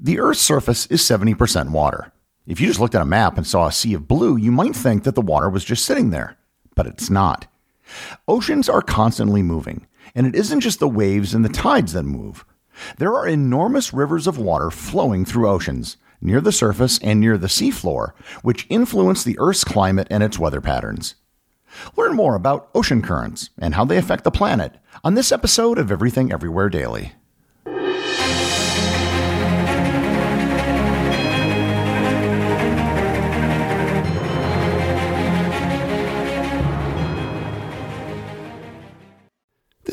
The Earth's surface is 70% water. If you just looked at a map and saw a sea of blue, you might think that the water was just sitting there, but it's not. Oceans are constantly moving, and it isn't just the waves and the tides that move. There are enormous rivers of water flowing through oceans, near the surface and near the seafloor, which influence the Earth's climate and its weather patterns. Learn more about ocean currents and how they affect the planet on this episode of Everything Everywhere Daily.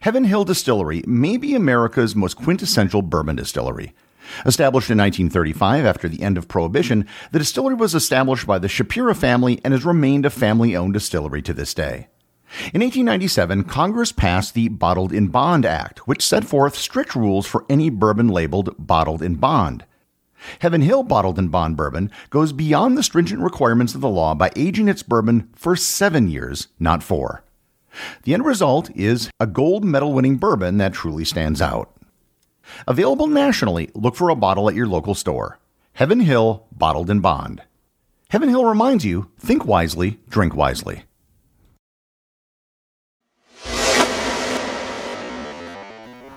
Heaven Hill Distillery may be America's most quintessential bourbon distillery. Established in 1935 after the end of Prohibition, the distillery was established by the Shapira family and has remained a family owned distillery to this day. In 1897, Congress passed the Bottled in Bond Act, which set forth strict rules for any bourbon labeled bottled in bond. Heaven Hill Bottled in Bond bourbon goes beyond the stringent requirements of the law by aging its bourbon for seven years, not four. The end result is a gold medal winning bourbon that truly stands out. Available nationally, look for a bottle at your local store. Heaven Hill Bottled in Bond. Heaven Hill reminds you think wisely, drink wisely.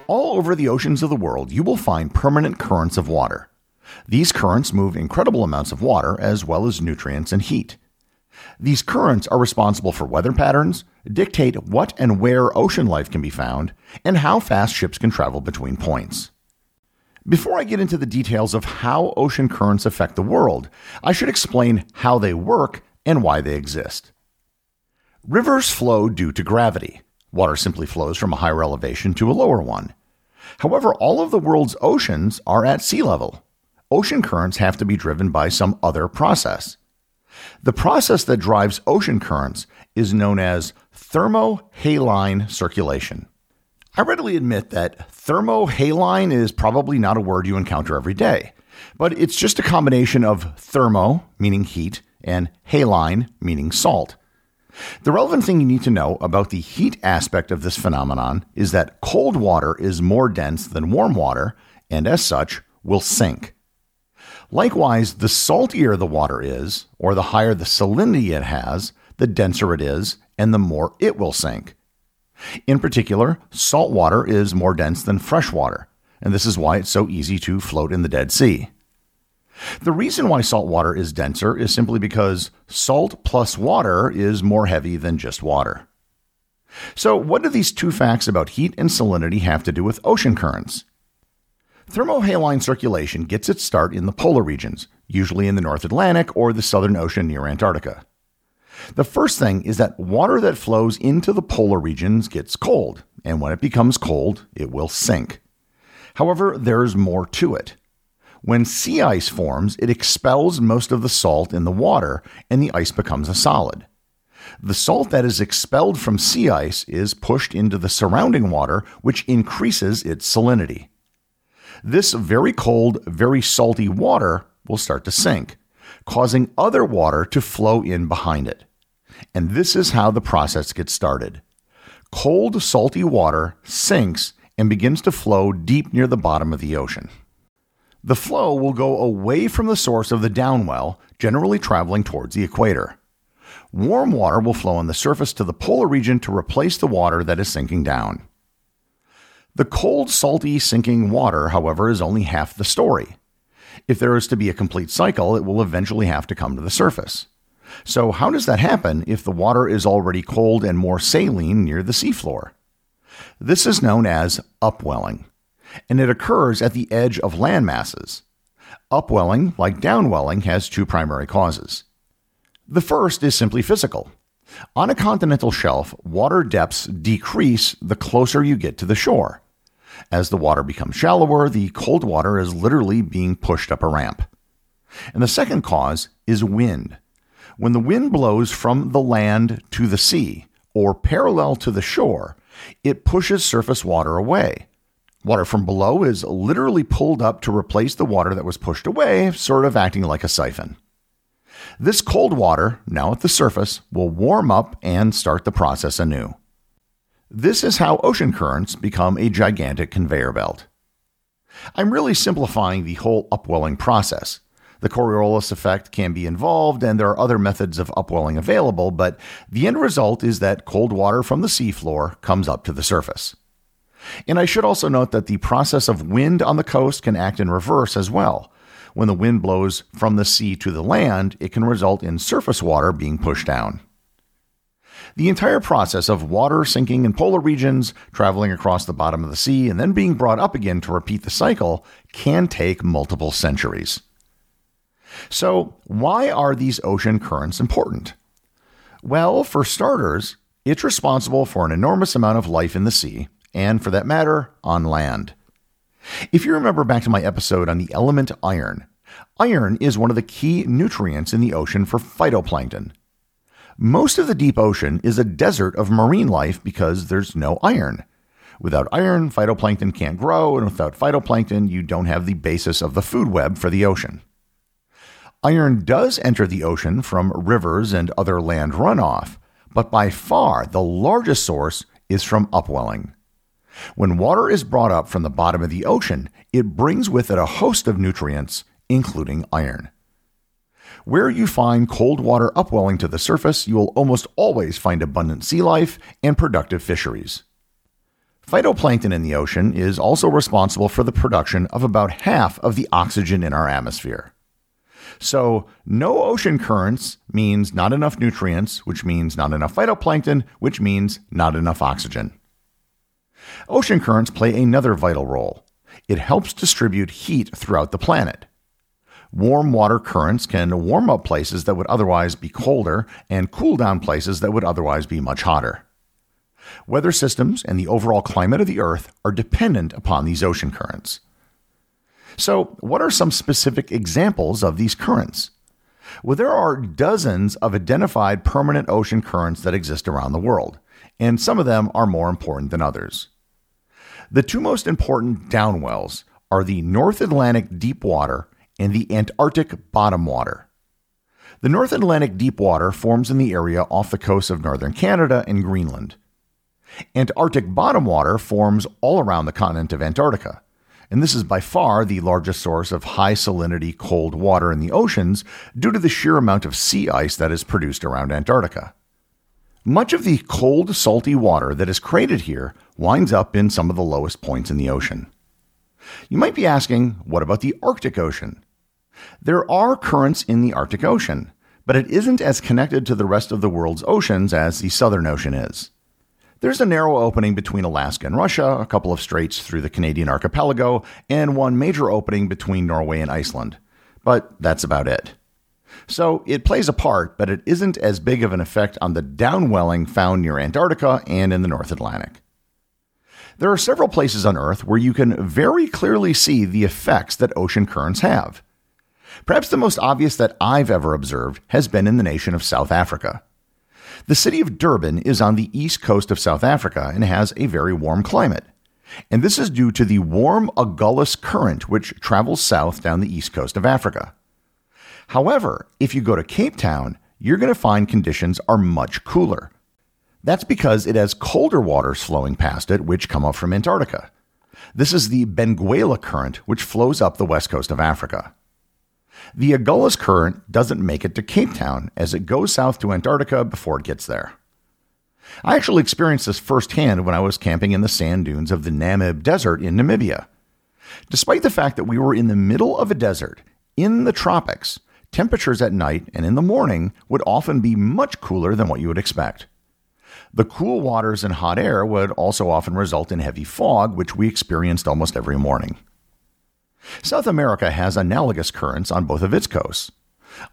All over the oceans of the world, you will find permanent currents of water. These currents move incredible amounts of water as well as nutrients and heat. These currents are responsible for weather patterns, dictate what and where ocean life can be found, and how fast ships can travel between points. Before I get into the details of how ocean currents affect the world, I should explain how they work and why they exist. Rivers flow due to gravity. Water simply flows from a higher elevation to a lower one. However, all of the world's oceans are at sea level. Ocean currents have to be driven by some other process. The process that drives ocean currents is known as thermohaline circulation. I readily admit that thermohaline is probably not a word you encounter every day, but it's just a combination of thermo, meaning heat, and haline, meaning salt. The relevant thing you need to know about the heat aspect of this phenomenon is that cold water is more dense than warm water, and as such, will sink. Likewise, the saltier the water is, or the higher the salinity it has, the denser it is, and the more it will sink. In particular, salt water is more dense than fresh water, and this is why it's so easy to float in the Dead Sea. The reason why salt water is denser is simply because salt plus water is more heavy than just water. So, what do these two facts about heat and salinity have to do with ocean currents? Thermohaline circulation gets its start in the polar regions, usually in the North Atlantic or the Southern Ocean near Antarctica. The first thing is that water that flows into the polar regions gets cold, and when it becomes cold, it will sink. However, there's more to it. When sea ice forms, it expels most of the salt in the water, and the ice becomes a solid. The salt that is expelled from sea ice is pushed into the surrounding water, which increases its salinity this very cold, very salty water will start to sink, causing other water to flow in behind it. And this is how the process gets started. Cold, salty water sinks and begins to flow deep near the bottom of the ocean. The flow will go away from the source of the downwell, generally traveling towards the equator. Warm water will flow on the surface to the polar region to replace the water that is sinking down. The cold, salty, sinking water, however, is only half the story. If there is to be a complete cycle, it will eventually have to come to the surface. So, how does that happen if the water is already cold and more saline near the seafloor? This is known as upwelling, and it occurs at the edge of land masses. Upwelling, like downwelling, has two primary causes. The first is simply physical. On a continental shelf, water depths decrease the closer you get to the shore. As the water becomes shallower, the cold water is literally being pushed up a ramp. And the second cause is wind. When the wind blows from the land to the sea, or parallel to the shore, it pushes surface water away. Water from below is literally pulled up to replace the water that was pushed away, sort of acting like a siphon. This cold water, now at the surface, will warm up and start the process anew. This is how ocean currents become a gigantic conveyor belt. I'm really simplifying the whole upwelling process. The Coriolis effect can be involved, and there are other methods of upwelling available, but the end result is that cold water from the seafloor comes up to the surface. And I should also note that the process of wind on the coast can act in reverse as well. When the wind blows from the sea to the land, it can result in surface water being pushed down. The entire process of water sinking in polar regions, traveling across the bottom of the sea, and then being brought up again to repeat the cycle can take multiple centuries. So, why are these ocean currents important? Well, for starters, it's responsible for an enormous amount of life in the sea, and for that matter, on land. If you remember back to my episode on the element iron, iron is one of the key nutrients in the ocean for phytoplankton. Most of the deep ocean is a desert of marine life because there's no iron. Without iron, phytoplankton can't grow, and without phytoplankton, you don't have the basis of the food web for the ocean. Iron does enter the ocean from rivers and other land runoff, but by far the largest source is from upwelling. When water is brought up from the bottom of the ocean, it brings with it a host of nutrients, including iron. Where you find cold water upwelling to the surface, you will almost always find abundant sea life and productive fisheries. Phytoplankton in the ocean is also responsible for the production of about half of the oxygen in our atmosphere. So, no ocean currents means not enough nutrients, which means not enough phytoplankton, which means not enough oxygen. Ocean currents play another vital role. It helps distribute heat throughout the planet. Warm water currents can warm up places that would otherwise be colder and cool down places that would otherwise be much hotter. Weather systems and the overall climate of the Earth are dependent upon these ocean currents. So, what are some specific examples of these currents? Well, there are dozens of identified permanent ocean currents that exist around the world, and some of them are more important than others. The two most important downwells are the North Atlantic deep water and the Antarctic bottom water. The North Atlantic deep water forms in the area off the coast of northern Canada and Greenland. Antarctic bottom water forms all around the continent of Antarctica, and this is by far the largest source of high salinity cold water in the oceans due to the sheer amount of sea ice that is produced around Antarctica. Much of the cold, salty water that is created here winds up in some of the lowest points in the ocean. You might be asking, what about the Arctic Ocean? There are currents in the Arctic Ocean, but it isn't as connected to the rest of the world's oceans as the Southern Ocean is. There's a narrow opening between Alaska and Russia, a couple of straits through the Canadian archipelago, and one major opening between Norway and Iceland. But that's about it. So it plays a part, but it isn't as big of an effect on the downwelling found near Antarctica and in the North Atlantic. There are several places on Earth where you can very clearly see the effects that ocean currents have. Perhaps the most obvious that I've ever observed has been in the nation of South Africa. The city of Durban is on the east coast of South Africa and has a very warm climate. And this is due to the warm Agulhas current which travels south down the east coast of Africa. However, if you go to Cape Town, you're going to find conditions are much cooler. That's because it has colder waters flowing past it, which come up from Antarctica. This is the Benguela current, which flows up the west coast of Africa. The Agulhas current doesn't make it to Cape Town as it goes south to Antarctica before it gets there. I actually experienced this firsthand when I was camping in the sand dunes of the Namib Desert in Namibia. Despite the fact that we were in the middle of a desert, in the tropics, temperatures at night and in the morning would often be much cooler than what you would expect. The cool waters and hot air would also often result in heavy fog, which we experienced almost every morning. South America has analogous currents on both of its coasts.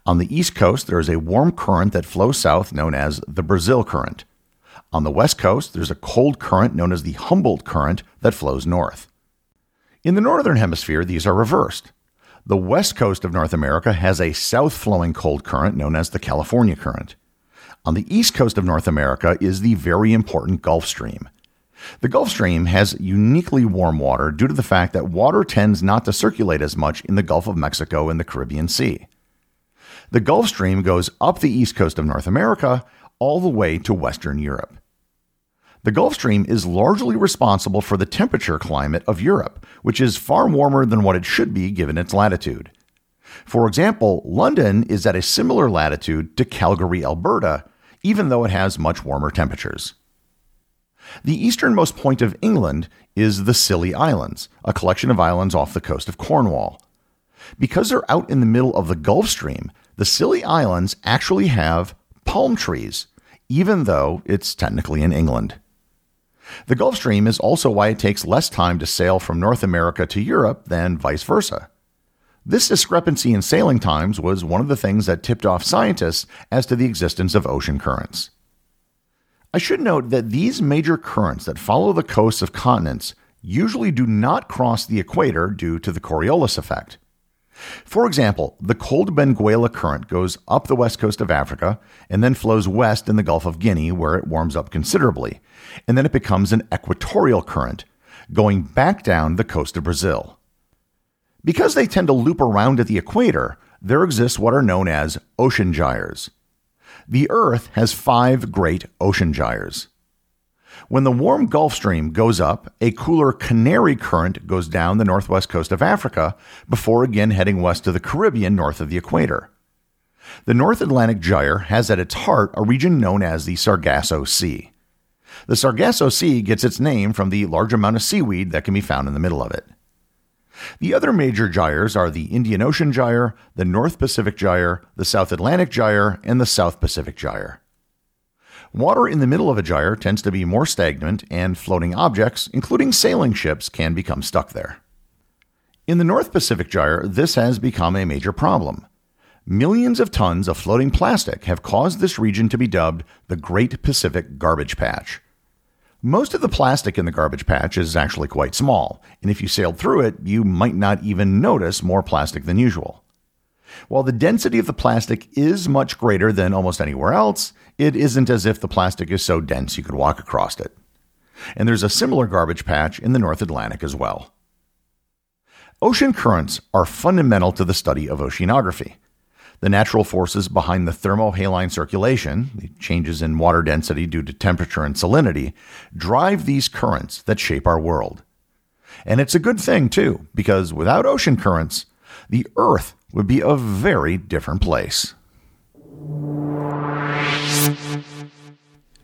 On the east coast, there is a warm current that flows south known as the Brazil Current. On the west coast, there's a cold current known as the Humboldt Current that flows north. In the northern hemisphere, these are reversed. The west coast of North America has a south flowing cold current known as the California Current. On the east coast of North America is the very important Gulf Stream. The Gulf Stream has uniquely warm water due to the fact that water tends not to circulate as much in the Gulf of Mexico and the Caribbean Sea. The Gulf Stream goes up the east coast of North America all the way to Western Europe. The Gulf Stream is largely responsible for the temperature climate of Europe, which is far warmer than what it should be given its latitude. For example, London is at a similar latitude to Calgary, Alberta, even though it has much warmer temperatures. The easternmost point of England is the Scilly Islands, a collection of islands off the coast of Cornwall. Because they're out in the middle of the Gulf Stream, the Scilly Islands actually have palm trees, even though it's technically in England. The Gulf Stream is also why it takes less time to sail from North America to Europe than vice versa. This discrepancy in sailing times was one of the things that tipped off scientists as to the existence of ocean currents. I should note that these major currents that follow the coasts of continents usually do not cross the equator due to the Coriolis effect. For example, the cold Benguela current goes up the west coast of Africa and then flows west in the Gulf of Guinea, where it warms up considerably, and then it becomes an equatorial current, going back down the coast of Brazil. Because they tend to loop around at the equator, there exists what are known as ocean gyres. The Earth has five great ocean gyres. When the warm Gulf Stream goes up, a cooler Canary Current goes down the northwest coast of Africa before again heading west to the Caribbean north of the equator. The North Atlantic Gyre has at its heart a region known as the Sargasso Sea. The Sargasso Sea gets its name from the large amount of seaweed that can be found in the middle of it. The other major gyres are the Indian Ocean Gyre, the North Pacific Gyre, the South Atlantic Gyre, and the South Pacific Gyre. Water in the middle of a gyre tends to be more stagnant, and floating objects, including sailing ships, can become stuck there. In the North Pacific Gyre, this has become a major problem. Millions of tons of floating plastic have caused this region to be dubbed the Great Pacific Garbage Patch. Most of the plastic in the garbage patch is actually quite small, and if you sailed through it, you might not even notice more plastic than usual. While the density of the plastic is much greater than almost anywhere else, it isn't as if the plastic is so dense you could walk across it. And there's a similar garbage patch in the North Atlantic as well. Ocean currents are fundamental to the study of oceanography. The natural forces behind the thermohaline circulation, the changes in water density due to temperature and salinity, drive these currents that shape our world. And it's a good thing, too, because without ocean currents, the Earth would be a very different place.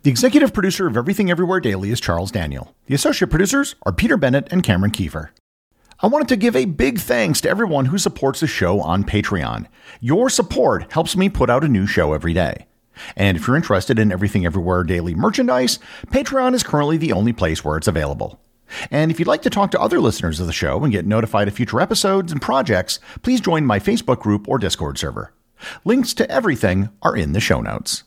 The executive producer of Everything Everywhere Daily is Charles Daniel. The associate producers are Peter Bennett and Cameron Kieffer. I wanted to give a big thanks to everyone who supports the show on Patreon. Your support helps me put out a new show every day. And if you're interested in Everything Everywhere Daily merchandise, Patreon is currently the only place where it's available. And if you'd like to talk to other listeners of the show and get notified of future episodes and projects, please join my Facebook group or Discord server. Links to everything are in the show notes.